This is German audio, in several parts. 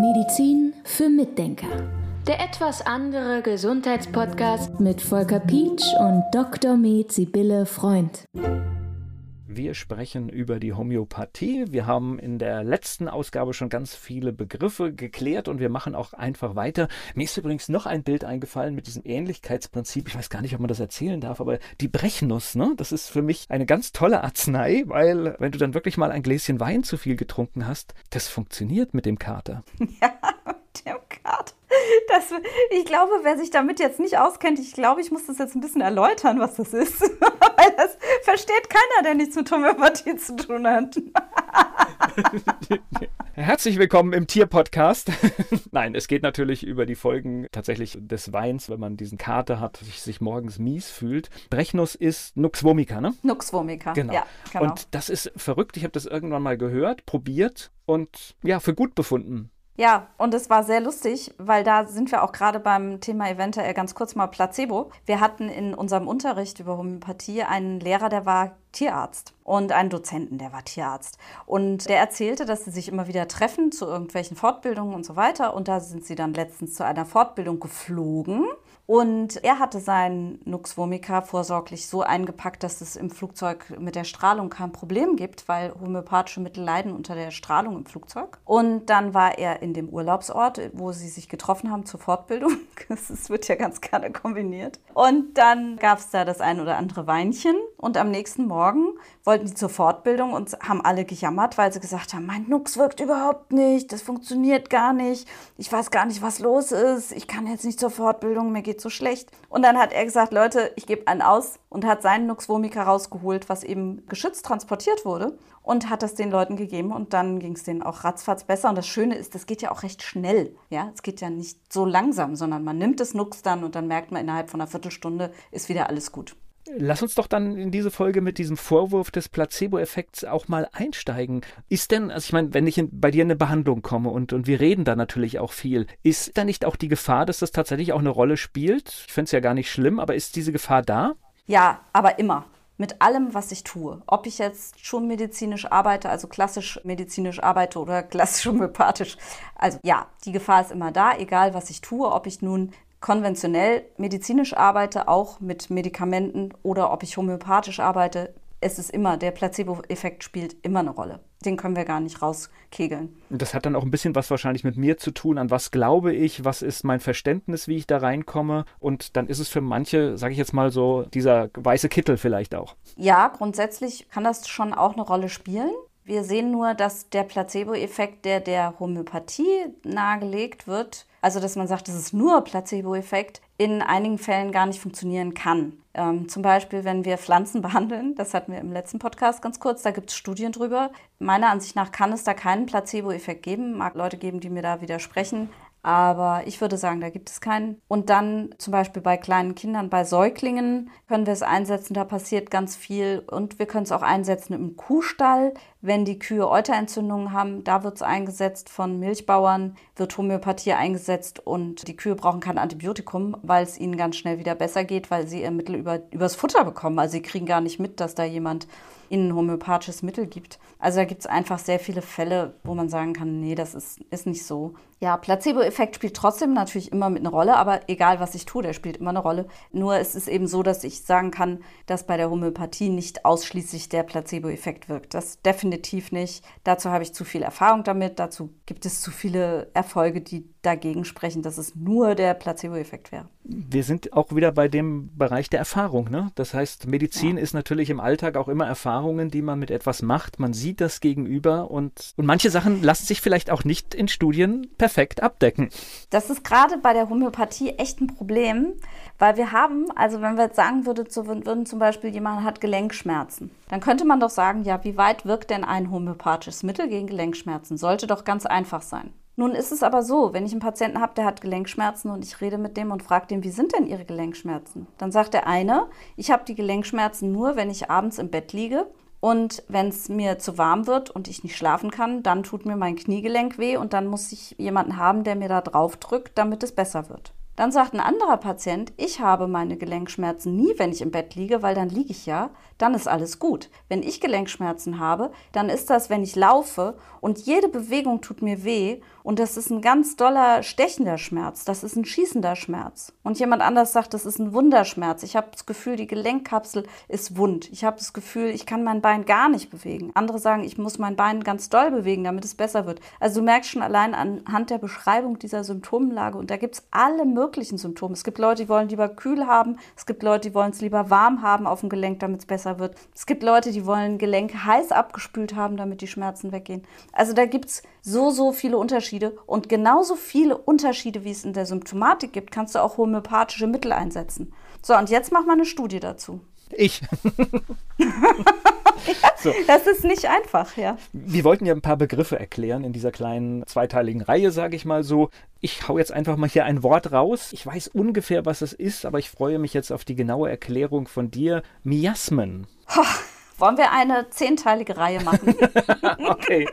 Medizin für Mitdenker. Der etwas andere Gesundheitspodcast mit Volker Pietsch und Dr. Med Sibylle Freund. Wir sprechen über die Homöopathie. Wir haben in der letzten Ausgabe schon ganz viele Begriffe geklärt und wir machen auch einfach weiter. Mir ist übrigens noch ein Bild eingefallen mit diesem Ähnlichkeitsprinzip. Ich weiß gar nicht, ob man das erzählen darf, aber die Brechnuss, ne? Das ist für mich eine ganz tolle Arznei, weil wenn du dann wirklich mal ein Gläschen Wein zu viel getrunken hast, das funktioniert mit dem Kater. Ja, mit dem Kater. Das, ich glaube, wer sich damit jetzt nicht auskennt, ich glaube, ich muss das jetzt ein bisschen erläutern, was das ist. Weil das versteht keiner, der nichts mit Homöopathie zu tun hat. Herzlich willkommen im Tierpodcast. Nein, es geht natürlich über die Folgen tatsächlich des Weins, wenn man diesen Kater hat, sich, sich morgens mies fühlt. Brechnuss ist Nux vomica, ne? Nux vomica, genau. ja, genau. Und das ist verrückt. Ich habe das irgendwann mal gehört, probiert und ja, für gut befunden. Ja, und es war sehr lustig, weil da sind wir auch gerade beim Thema eventuell ganz kurz mal Placebo. Wir hatten in unserem Unterricht über Homöopathie einen Lehrer, der war Tierarzt und einen Dozenten, der war Tierarzt. Und der erzählte, dass sie sich immer wieder treffen zu irgendwelchen Fortbildungen und so weiter. Und da sind sie dann letztens zu einer Fortbildung geflogen. Und er hatte seinen Nux vomica vorsorglich so eingepackt, dass es im Flugzeug mit der Strahlung kein Problem gibt, weil homöopathische Mittel leiden unter der Strahlung im Flugzeug. Und dann war er in dem Urlaubsort, wo sie sich getroffen haben zur Fortbildung. Das wird ja ganz gerne kombiniert. Und dann gab es da das ein oder andere Weinchen. Und am nächsten Morgen wollten die zur Fortbildung und haben alle gejammert, weil sie gesagt haben, mein Nux wirkt überhaupt nicht, das funktioniert gar nicht, ich weiß gar nicht, was los ist, ich kann jetzt nicht zur Fortbildung, mir geht so schlecht. Und dann hat er gesagt, Leute, ich gebe einen aus und hat seinen Nux vomica rausgeholt, was eben geschützt transportiert wurde und hat das den Leuten gegeben und dann ging es denen auch ratzfatz besser. Und das Schöne ist, das geht ja auch recht schnell. Ja, es geht ja nicht so langsam, sondern man nimmt das Nux dann und dann merkt man innerhalb von einer Viertelstunde ist wieder alles gut. Lass uns doch dann in diese Folge mit diesem Vorwurf des Placebo-Effekts auch mal einsteigen. Ist denn, also ich meine, wenn ich in, bei dir in eine Behandlung komme und, und wir reden da natürlich auch viel, ist da nicht auch die Gefahr, dass das tatsächlich auch eine Rolle spielt? Ich finde es ja gar nicht schlimm, aber ist diese Gefahr da? Ja, aber immer mit allem, was ich tue. Ob ich jetzt schon medizinisch arbeite, also klassisch medizinisch arbeite oder klassisch homöopathisch. Also ja, die Gefahr ist immer da, egal was ich tue, ob ich nun konventionell medizinisch arbeite, auch mit Medikamenten oder ob ich homöopathisch arbeite, es ist immer, der Placebo-Effekt spielt immer eine Rolle. Den können wir gar nicht rauskegeln. Das hat dann auch ein bisschen was wahrscheinlich mit mir zu tun. An was glaube ich? Was ist mein Verständnis, wie ich da reinkomme? Und dann ist es für manche, sage ich jetzt mal so, dieser weiße Kittel vielleicht auch. Ja, grundsätzlich kann das schon auch eine Rolle spielen. Wir sehen nur, dass der Placebo-Effekt, der der Homöopathie nahegelegt wird, also dass man sagt, das ist nur Placebo-Effekt, in einigen Fällen gar nicht funktionieren kann. Ähm, zum Beispiel, wenn wir Pflanzen behandeln, das hatten wir im letzten Podcast ganz kurz, da gibt es Studien drüber. Meiner Ansicht nach kann es da keinen Placebo-Effekt geben. Mag Leute geben, die mir da widersprechen. Aber ich würde sagen, da gibt es keinen. Und dann zum Beispiel bei kleinen Kindern, bei Säuglingen können wir es einsetzen, da passiert ganz viel. Und wir können es auch einsetzen im Kuhstall, wenn die Kühe Euterentzündungen haben. Da wird es eingesetzt von Milchbauern, wird Homöopathie eingesetzt und die Kühe brauchen kein Antibiotikum, weil es ihnen ganz schnell wieder besser geht, weil sie ihr Mittel über, übers Futter bekommen. Also sie kriegen gar nicht mit, dass da jemand ihnen homöopathisches Mittel gibt. Also da gibt es einfach sehr viele Fälle, wo man sagen kann, nee, das ist, ist nicht so. Ja, Placebo-Effekt spielt trotzdem natürlich immer mit einer Rolle, aber egal was ich tue, der spielt immer eine Rolle. Nur es ist eben so, dass ich sagen kann, dass bei der Homöopathie nicht ausschließlich der Placebo-Effekt wirkt. Das definitiv nicht. Dazu habe ich zu viel Erfahrung damit. Dazu gibt es zu viele Erfolge, die dagegen sprechen, dass es nur der Placebo-Effekt wäre. Wir sind auch wieder bei dem Bereich der Erfahrung. Ne? Das heißt, Medizin ja. ist natürlich im Alltag auch immer Erfahrungen, die man mit etwas macht. Man sieht das gegenüber und, und manche Sachen lassen sich vielleicht auch nicht in Studien perfekt abdecken. Das ist gerade bei der Homöopathie echt ein Problem, weil wir haben, also wenn wir jetzt sagen würden, so, würden zum Beispiel jemand hat Gelenkschmerzen, dann könnte man doch sagen, ja, wie weit wirkt denn ein homöopathisches Mittel gegen Gelenkschmerzen? Sollte doch ganz einfach sein. Nun ist es aber so, wenn ich einen Patienten habe, der hat Gelenkschmerzen und ich rede mit dem und frage den, wie sind denn Ihre Gelenkschmerzen? Dann sagt der eine, ich habe die Gelenkschmerzen nur, wenn ich abends im Bett liege und wenn es mir zu warm wird und ich nicht schlafen kann, dann tut mir mein Kniegelenk weh und dann muss ich jemanden haben, der mir da drauf drückt, damit es besser wird. Dann sagt ein anderer Patient, ich habe meine Gelenkschmerzen nie, wenn ich im Bett liege, weil dann liege ich ja, dann ist alles gut. Wenn ich Gelenkschmerzen habe, dann ist das, wenn ich laufe und jede Bewegung tut mir weh und das ist ein ganz doller stechender Schmerz, das ist ein schießender Schmerz. Und jemand anders sagt, das ist ein Wunderschmerz. Ich habe das Gefühl, die Gelenkkapsel ist wund. Ich habe das Gefühl, ich kann mein Bein gar nicht bewegen. Andere sagen, ich muss mein Bein ganz doll bewegen, damit es besser wird. Also du merkst schon allein anhand der Beschreibung dieser Symptomlage und da gibt es alle möglichen Symptome. Es gibt Leute, die wollen lieber kühl haben, es gibt Leute, die wollen es lieber warm haben auf dem Gelenk, damit es besser wird. Es gibt Leute, die wollen Gelenke heiß abgespült haben, damit die Schmerzen weggehen. Also da gibt es so, so viele Unterschiede. Und genauso viele Unterschiede, wie es in der Symptomatik gibt, kannst du auch homöopathische Mittel einsetzen. So, und jetzt mach mal eine Studie dazu. Ich. so. Das ist nicht einfach, ja. Wir wollten ja ein paar Begriffe erklären in dieser kleinen zweiteiligen Reihe, sage ich mal so. Ich hau jetzt einfach mal hier ein Wort raus. Ich weiß ungefähr, was es ist, aber ich freue mich jetzt auf die genaue Erklärung von dir. Miasmen. Wollen wir eine zehnteilige Reihe machen? okay.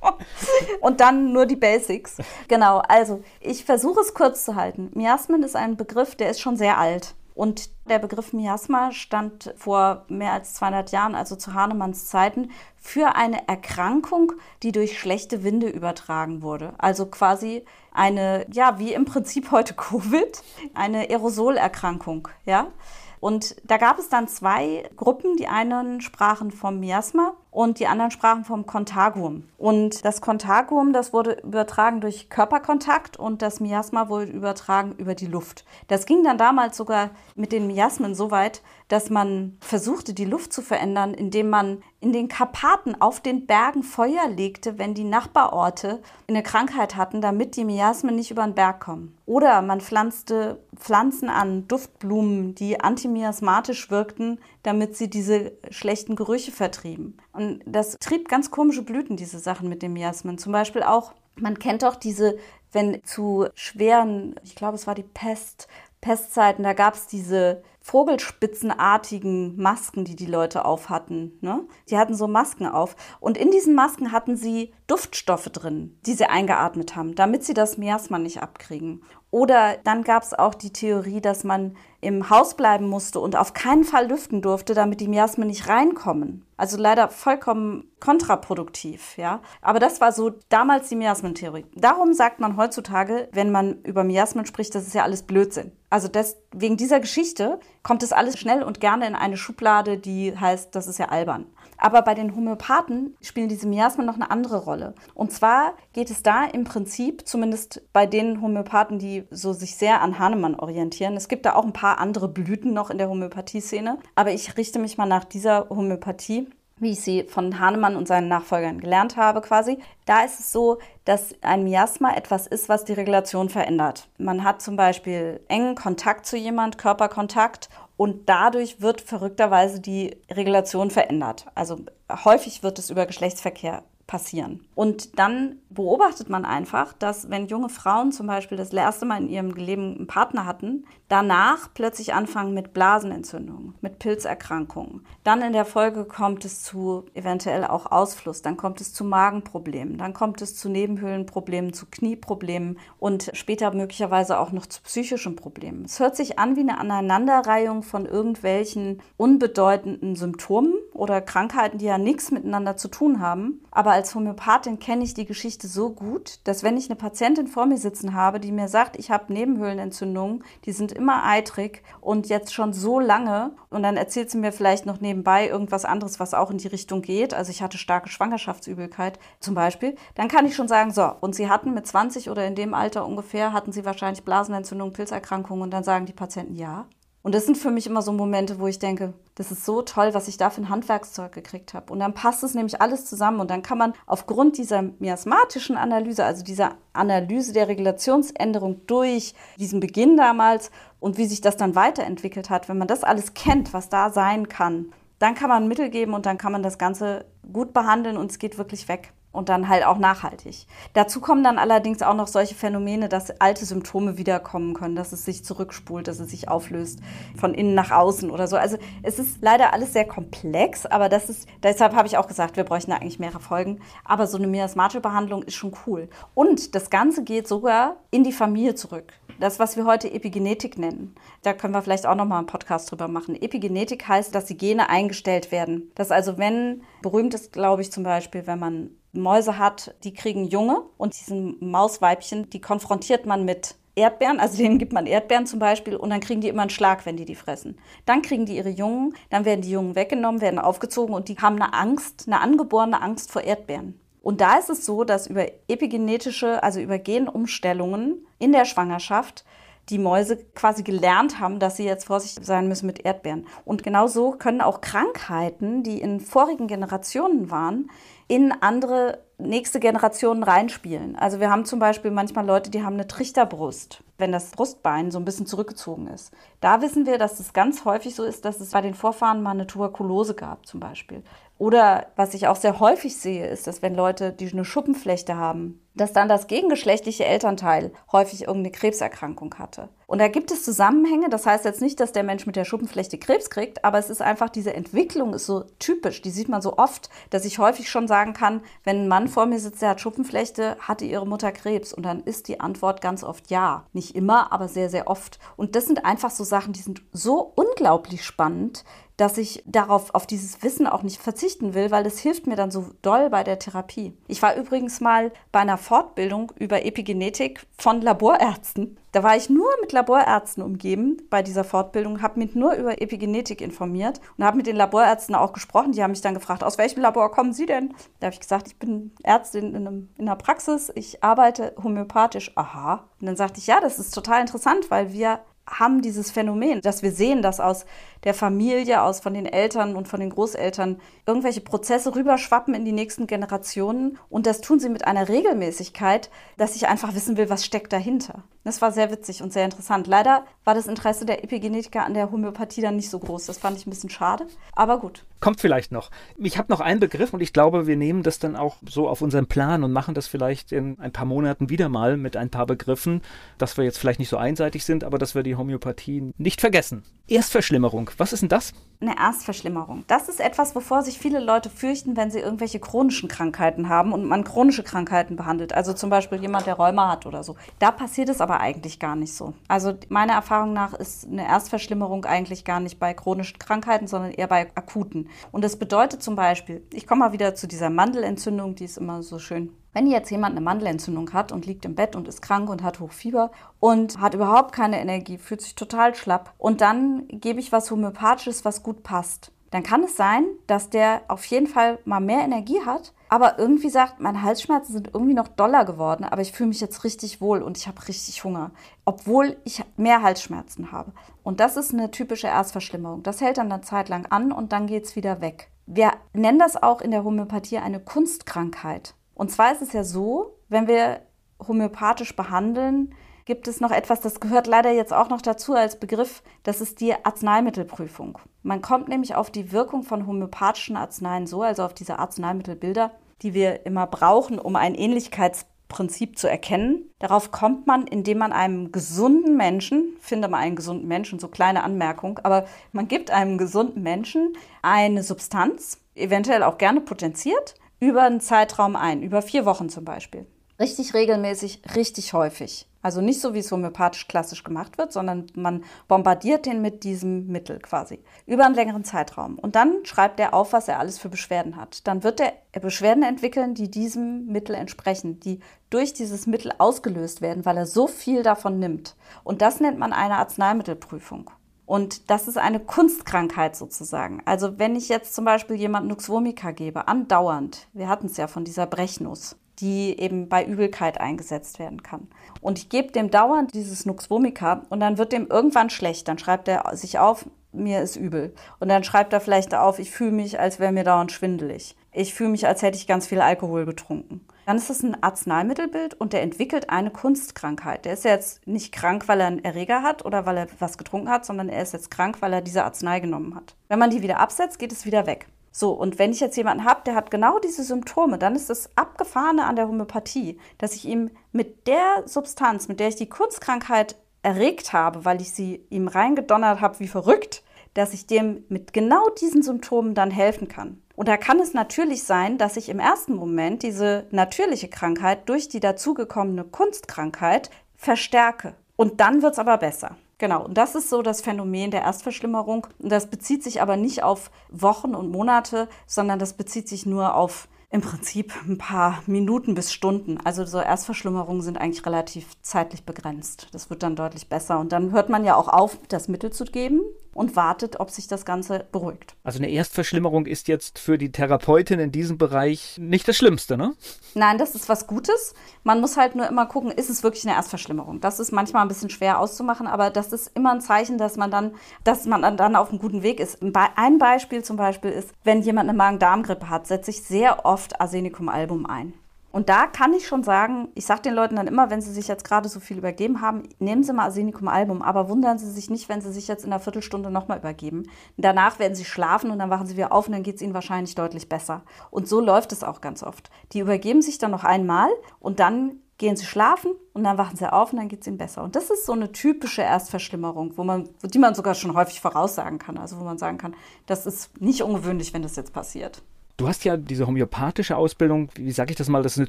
Und dann nur die Basics. Genau, also ich versuche es kurz zu halten. Miasmen ist ein Begriff, der ist schon sehr alt. Und der Begriff Miasma stand vor mehr als 200 Jahren, also zu Hahnemanns Zeiten, für eine Erkrankung, die durch schlechte Winde übertragen wurde. Also quasi eine, ja, wie im Prinzip heute Covid, eine Aerosolerkrankung, ja. Und da gab es dann zwei Gruppen. Die einen sprachen vom Miasma und die anderen sprachen vom Contagium. Und das Contagium, das wurde übertragen durch Körperkontakt und das Miasma wurde übertragen über die Luft. Das ging dann damals sogar mit den Miasmen so weit, dass man versuchte, die Luft zu verändern, indem man in den Karpaten auf den Bergen Feuer legte, wenn die Nachbarorte eine Krankheit hatten, damit die Miasmen nicht über den Berg kommen. Oder man pflanzte Pflanzen an, Duftblumen, die antimiasmatisch wirkten, damit sie diese schlechten Gerüche vertrieben. Und das trieb ganz komische Blüten, diese Sachen mit dem Miasmen. Zum Beispiel auch, man kennt doch diese, wenn zu schweren, ich glaube, es war die Pest, Pestzeiten, da gab es diese vogelspitzenartigen Masken, die die Leute auf hatten. Ne? Die hatten so Masken auf. Und in diesen Masken hatten sie Duftstoffe drin, die sie eingeatmet haben, damit sie das Miasma nicht abkriegen. Oder dann gab es auch die Theorie, dass man im Haus bleiben musste und auf keinen Fall lüften durfte, damit die Miasmen nicht reinkommen. Also leider vollkommen kontraproduktiv, ja. Aber das war so damals die Miasmentheorie. Darum sagt man heutzutage, wenn man über Miasmen spricht, das ist ja alles Blödsinn. Also das, wegen dieser Geschichte kommt es alles schnell und gerne in eine Schublade, die heißt, das ist ja albern. Aber bei den Homöopathen spielen diese Miasmen noch eine andere Rolle. Und zwar geht es da im Prinzip, zumindest bei den Homöopathen, die so sich sehr an Hahnemann orientieren, es gibt da auch ein paar andere Blüten noch in der Homöopathie-Szene, aber ich richte mich mal nach dieser Homöopathie wie ich sie von Hahnemann und seinen Nachfolgern gelernt habe quasi. Da ist es so, dass ein Miasma etwas ist, was die Regulation verändert. Man hat zum Beispiel engen Kontakt zu jemand, Körperkontakt und dadurch wird verrückterweise die Regulation verändert. Also häufig wird es über Geschlechtsverkehr passieren. Und dann beobachtet man einfach, dass wenn junge Frauen zum Beispiel das erste Mal in ihrem Leben einen Partner hatten, danach plötzlich anfangen mit Blasenentzündungen, mit Pilzerkrankungen. Dann in der Folge kommt es zu eventuell auch Ausfluss, dann kommt es zu Magenproblemen, dann kommt es zu Nebenhöhlenproblemen, zu Knieproblemen und später möglicherweise auch noch zu psychischen Problemen. Es hört sich an wie eine Aneinanderreihung von irgendwelchen unbedeutenden Symptomen oder Krankheiten, die ja nichts miteinander zu tun haben. Aber als Homöopathin kenne ich die Geschichte so gut, dass wenn ich eine Patientin vor mir sitzen habe, die mir sagt, ich habe Nebenhöhlenentzündungen, die sind immer eitrig und jetzt schon so lange und dann erzählt sie mir vielleicht noch nebenbei irgendwas anderes, was auch in die Richtung geht. Also ich hatte starke Schwangerschaftsübelkeit zum Beispiel. Dann kann ich schon sagen, so, und sie hatten mit 20 oder in dem Alter ungefähr, hatten sie wahrscheinlich Blasenentzündung, Pilzerkrankungen und dann sagen die Patienten ja. Und das sind für mich immer so Momente, wo ich denke, das ist so toll, was ich da für ein Handwerkszeug gekriegt habe. Und dann passt es nämlich alles zusammen und dann kann man aufgrund dieser miasmatischen Analyse, also dieser Analyse der Regulationsänderung durch diesen Beginn damals und wie sich das dann weiterentwickelt hat, wenn man das alles kennt, was da sein kann, dann kann man Mittel geben und dann kann man das Ganze gut behandeln und es geht wirklich weg und dann halt auch nachhaltig. Dazu kommen dann allerdings auch noch solche Phänomene, dass alte Symptome wiederkommen können, dass es sich zurückspult, dass es sich auflöst von innen nach außen oder so. Also es ist leider alles sehr komplex, aber das ist, deshalb habe ich auch gesagt, wir bräuchten da eigentlich mehrere Folgen. Aber so eine miasmatische Behandlung ist schon cool. Und das Ganze geht sogar in die Familie zurück. Das, was wir heute Epigenetik nennen, da können wir vielleicht auch noch mal einen Podcast drüber machen. Epigenetik heißt, dass die Gene eingestellt werden. Dass also, wenn, berühmt ist, glaube ich, zum Beispiel, wenn man Mäuse hat, die kriegen Junge und diesen Mausweibchen, die konfrontiert man mit Erdbeeren, also denen gibt man Erdbeeren zum Beispiel und dann kriegen die immer einen Schlag, wenn die die fressen. Dann kriegen die ihre Jungen, dann werden die Jungen weggenommen, werden aufgezogen und die haben eine Angst, eine angeborene Angst vor Erdbeeren. Und da ist es so, dass über epigenetische, also über Genumstellungen in der Schwangerschaft die Mäuse quasi gelernt haben, dass sie jetzt vorsichtig sein müssen mit Erdbeeren. Und genau so können auch Krankheiten, die in vorigen Generationen waren, in andere nächste Generationen reinspielen. Also wir haben zum Beispiel manchmal Leute, die haben eine Trichterbrust, wenn das Brustbein so ein bisschen zurückgezogen ist. Da wissen wir, dass es ganz häufig so ist, dass es bei den Vorfahren mal eine Tuberkulose gab zum Beispiel. Oder was ich auch sehr häufig sehe, ist, dass wenn Leute, die eine Schuppenflechte haben, dass dann das gegengeschlechtliche Elternteil häufig irgendeine Krebserkrankung hatte. Und da gibt es Zusammenhänge. Das heißt jetzt nicht, dass der Mensch mit der Schuppenflechte Krebs kriegt, aber es ist einfach, diese Entwicklung ist so typisch. Die sieht man so oft, dass ich häufig schon sagen kann, wenn ein Mann vor mir sitzt, der hat Schuppenflechte, hatte ihre Mutter Krebs? Und dann ist die Antwort ganz oft ja. Nicht immer, aber sehr, sehr oft. Und das sind einfach so Sachen, die sind so unglaublich spannend, dass ich darauf, auf dieses Wissen auch nicht verzichten will, weil das hilft mir dann so doll bei der Therapie. Ich war übrigens mal bei einer Fortbildung über Epigenetik von Laborärzten. Da war ich nur mit Laborärzten umgeben bei dieser Fortbildung, habe mich nur über Epigenetik informiert und habe mit den Laborärzten auch gesprochen. Die haben mich dann gefragt, aus welchem Labor kommen Sie denn? Da habe ich gesagt, ich bin Ärztin in, einem, in einer Praxis, ich arbeite homöopathisch. Aha. Und dann sagte ich, ja, das ist total interessant, weil wir haben dieses Phänomen, dass wir sehen, dass aus der Familie, aus von den Eltern und von den Großeltern irgendwelche Prozesse rüberschwappen in die nächsten Generationen. Und das tun sie mit einer Regelmäßigkeit, dass ich einfach wissen will, was steckt dahinter. Das war sehr witzig und sehr interessant. Leider war das Interesse der Epigenetiker an der Homöopathie dann nicht so groß. Das fand ich ein bisschen schade, aber gut. Kommt vielleicht noch. Ich habe noch einen Begriff und ich glaube, wir nehmen das dann auch so auf unseren Plan und machen das vielleicht in ein paar Monaten wieder mal mit ein paar Begriffen, dass wir jetzt vielleicht nicht so einseitig sind, aber dass wir die Homöopathie nicht vergessen. Erstverschlimmerung, was ist denn das? Eine Erstverschlimmerung. Das ist etwas, wovor sich viele Leute fürchten, wenn sie irgendwelche chronischen Krankheiten haben und man chronische Krankheiten behandelt. Also zum Beispiel jemand, der Rheuma hat oder so. Da passiert es aber eigentlich gar nicht so. Also meiner Erfahrung nach ist eine Erstverschlimmerung eigentlich gar nicht bei chronischen Krankheiten, sondern eher bei akuten. Und das bedeutet zum Beispiel, ich komme mal wieder zu dieser Mandelentzündung, die ist immer so schön wenn jetzt jemand eine Mandelentzündung hat und liegt im Bett und ist krank und hat Hochfieber und hat überhaupt keine Energie, fühlt sich total schlapp und dann gebe ich was Homöopathisches, was gut passt, dann kann es sein, dass der auf jeden Fall mal mehr Energie hat, aber irgendwie sagt, meine Halsschmerzen sind irgendwie noch doller geworden, aber ich fühle mich jetzt richtig wohl und ich habe richtig Hunger, obwohl ich mehr Halsschmerzen habe. Und das ist eine typische Erstverschlimmerung. Das hält dann eine Zeit lang an und dann geht es wieder weg. Wir nennen das auch in der Homöopathie eine Kunstkrankheit. Und zwar ist es ja so, wenn wir homöopathisch behandeln, gibt es noch etwas, das gehört leider jetzt auch noch dazu als Begriff, das ist die Arzneimittelprüfung. Man kommt nämlich auf die Wirkung von homöopathischen Arzneien so, also auf diese Arzneimittelbilder, die wir immer brauchen, um ein Ähnlichkeitsprinzip zu erkennen. Darauf kommt man, indem man einem gesunden Menschen, finde mal einen gesunden Menschen, so kleine Anmerkung, aber man gibt einem gesunden Menschen eine Substanz, eventuell auch gerne potenziert, über einen Zeitraum ein, über vier Wochen zum Beispiel. Richtig regelmäßig, richtig häufig. Also nicht so, wie es homöopathisch klassisch gemacht wird, sondern man bombardiert den mit diesem Mittel quasi über einen längeren Zeitraum. Und dann schreibt er auf, was er alles für Beschwerden hat. Dann wird er Beschwerden entwickeln, die diesem Mittel entsprechen, die durch dieses Mittel ausgelöst werden, weil er so viel davon nimmt. Und das nennt man eine Arzneimittelprüfung. Und das ist eine Kunstkrankheit sozusagen. Also wenn ich jetzt zum Beispiel jemand Nux vomica gebe, andauernd, wir hatten es ja von dieser Brechnuss, die eben bei Übelkeit eingesetzt werden kann. Und ich gebe dem dauernd dieses Nux vomica und dann wird dem irgendwann schlecht. Dann schreibt er sich auf, mir ist übel. Und dann schreibt er vielleicht auf, ich fühle mich, als wäre mir dauernd schwindelig. Ich fühle mich, als hätte ich ganz viel Alkohol getrunken. Dann ist es ein Arzneimittelbild und der entwickelt eine Kunstkrankheit. Der ist ja jetzt nicht krank, weil er einen Erreger hat oder weil er was getrunken hat, sondern er ist jetzt krank, weil er diese Arznei genommen hat. Wenn man die wieder absetzt, geht es wieder weg. So, und wenn ich jetzt jemanden habe, der hat genau diese Symptome, dann ist das Abgefahrene an der Homöopathie, dass ich ihm mit der Substanz, mit der ich die Kunstkrankheit erregt habe, weil ich sie ihm reingedonnert habe wie verrückt, dass ich dem mit genau diesen Symptomen dann helfen kann. Und da kann es natürlich sein, dass ich im ersten Moment diese natürliche Krankheit durch die dazugekommene Kunstkrankheit verstärke. Und dann wird es aber besser. Genau, und das ist so das Phänomen der Erstverschlimmerung. Und das bezieht sich aber nicht auf Wochen und Monate, sondern das bezieht sich nur auf im Prinzip ein paar Minuten bis Stunden. Also so Erstverschlimmerungen sind eigentlich relativ zeitlich begrenzt. Das wird dann deutlich besser. Und dann hört man ja auch auf, das Mittel zu geben und wartet, ob sich das Ganze beruhigt. Also eine Erstverschlimmerung ist jetzt für die Therapeutin in diesem Bereich nicht das Schlimmste, ne? Nein, das ist was Gutes. Man muss halt nur immer gucken, ist es wirklich eine Erstverschlimmerung? Das ist manchmal ein bisschen schwer auszumachen, aber das ist immer ein Zeichen, dass man dann, dass man dann auf einem guten Weg ist. Ein Beispiel zum Beispiel ist, wenn jemand eine Magen-Darm-Grippe hat, setze ich sehr oft Arsenicum-Album ein. Und da kann ich schon sagen, ich sage den Leuten dann immer, wenn sie sich jetzt gerade so viel übergeben haben, nehmen Sie mal Arsenicum Album, aber wundern Sie sich nicht, wenn Sie sich jetzt in einer Viertelstunde nochmal übergeben. Danach werden Sie schlafen und dann wachen Sie wieder auf und dann geht es Ihnen wahrscheinlich deutlich besser. Und so läuft es auch ganz oft. Die übergeben sich dann noch einmal und dann gehen sie schlafen und dann wachen sie auf und dann geht es ihnen besser. Und das ist so eine typische Erstverschlimmerung, wo man, die man sogar schon häufig voraussagen kann. Also wo man sagen kann, das ist nicht ungewöhnlich, wenn das jetzt passiert. Du hast ja diese homöopathische Ausbildung, wie sage ich das mal, das ist eine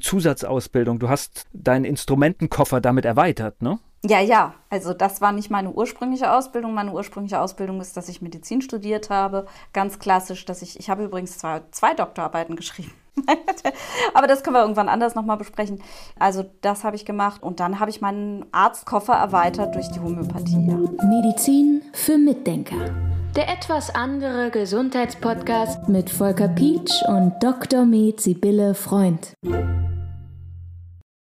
Zusatzausbildung. Du hast deinen Instrumentenkoffer damit erweitert, ne? Ja, ja. Also das war nicht meine ursprüngliche Ausbildung. Meine ursprüngliche Ausbildung ist, dass ich Medizin studiert habe. Ganz klassisch, dass ich, ich habe übrigens zwei, zwei Doktorarbeiten geschrieben. Aber das können wir irgendwann anders nochmal besprechen. Also das habe ich gemacht und dann habe ich meinen Arztkoffer erweitert durch die Homöopathie. Ja. Medizin für Mitdenker. Der etwas andere Gesundheitspodcast mit Volker Pietsch und Dr. Med Sibylle Freund.